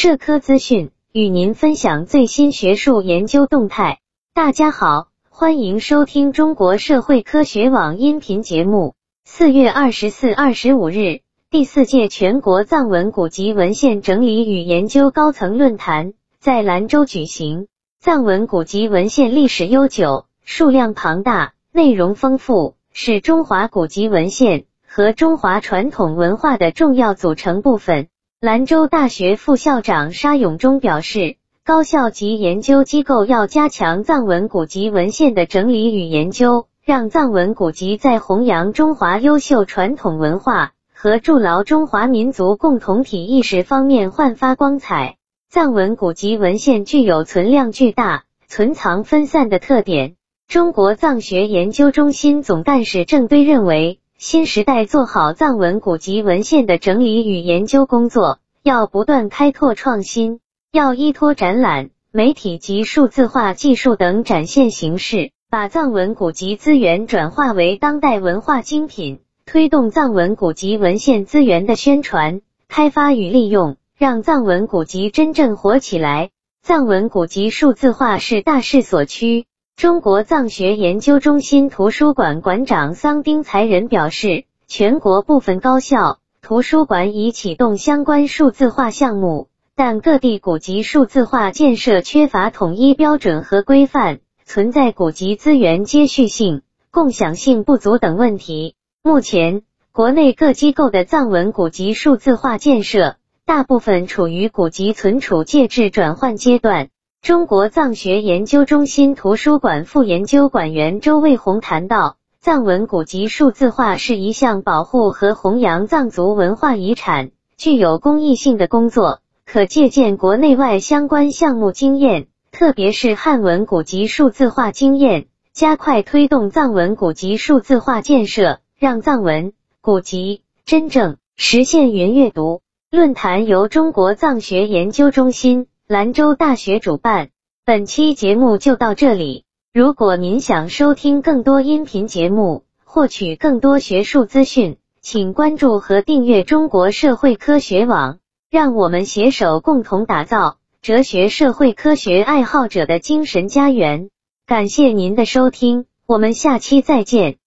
社科资讯，与您分享最新学术研究动态。大家好，欢迎收听中国社会科学网音频节目。四月二十四、二十五日，第四届全国藏文古籍文献整理与研究高层论坛在兰州举行。藏文古籍文献历史悠久，数量庞大，内容丰富，是中华古籍文献。和中华传统文化的重要组成部分。兰州大学副校长沙永忠表示，高校及研究机构要加强藏文古籍文献的整理与研究，让藏文古籍在弘扬中华优秀传统文化和筑牢中华民族共同体意识方面焕发光彩。藏文古籍文献具有存量巨大、存藏分散的特点。中国藏学研究中心总干事郑堆认为。新时代做好藏文古籍文献的整理与研究工作，要不断开拓创新，要依托展览、媒体及数字化技术等展现形式，把藏文古籍资源转化为当代文化精品，推动藏文古籍文献资源的宣传、开发与利用，让藏文古籍真正火起来。藏文古籍数字化是大势所趋。中国藏学研究中心图书馆馆长桑丁才仁表示，全国部分高校图书馆已启动相关数字化项目，但各地古籍数字化建设缺乏统一标准和规范，存在古籍资源接续性、共享性不足等问题。目前，国内各机构的藏文古籍数字化建设，大部分处于古籍存储介质转换阶段。中国藏学研究中心图书馆副研究馆员周卫红谈到，藏文古籍数字化是一项保护和弘扬藏族文化遗产、具有公益性的工作，可借鉴国内外相关项目经验，特别是汉文古籍数字化经验，加快推动藏文古籍数字化建设，让藏文古籍真正实现云阅读。论坛由中国藏学研究中心。兰州大学主办，本期节目就到这里。如果您想收听更多音频节目，获取更多学术资讯，请关注和订阅中国社会科学网。让我们携手共同打造哲学社会科学爱好者的精神家园。感谢您的收听，我们下期再见。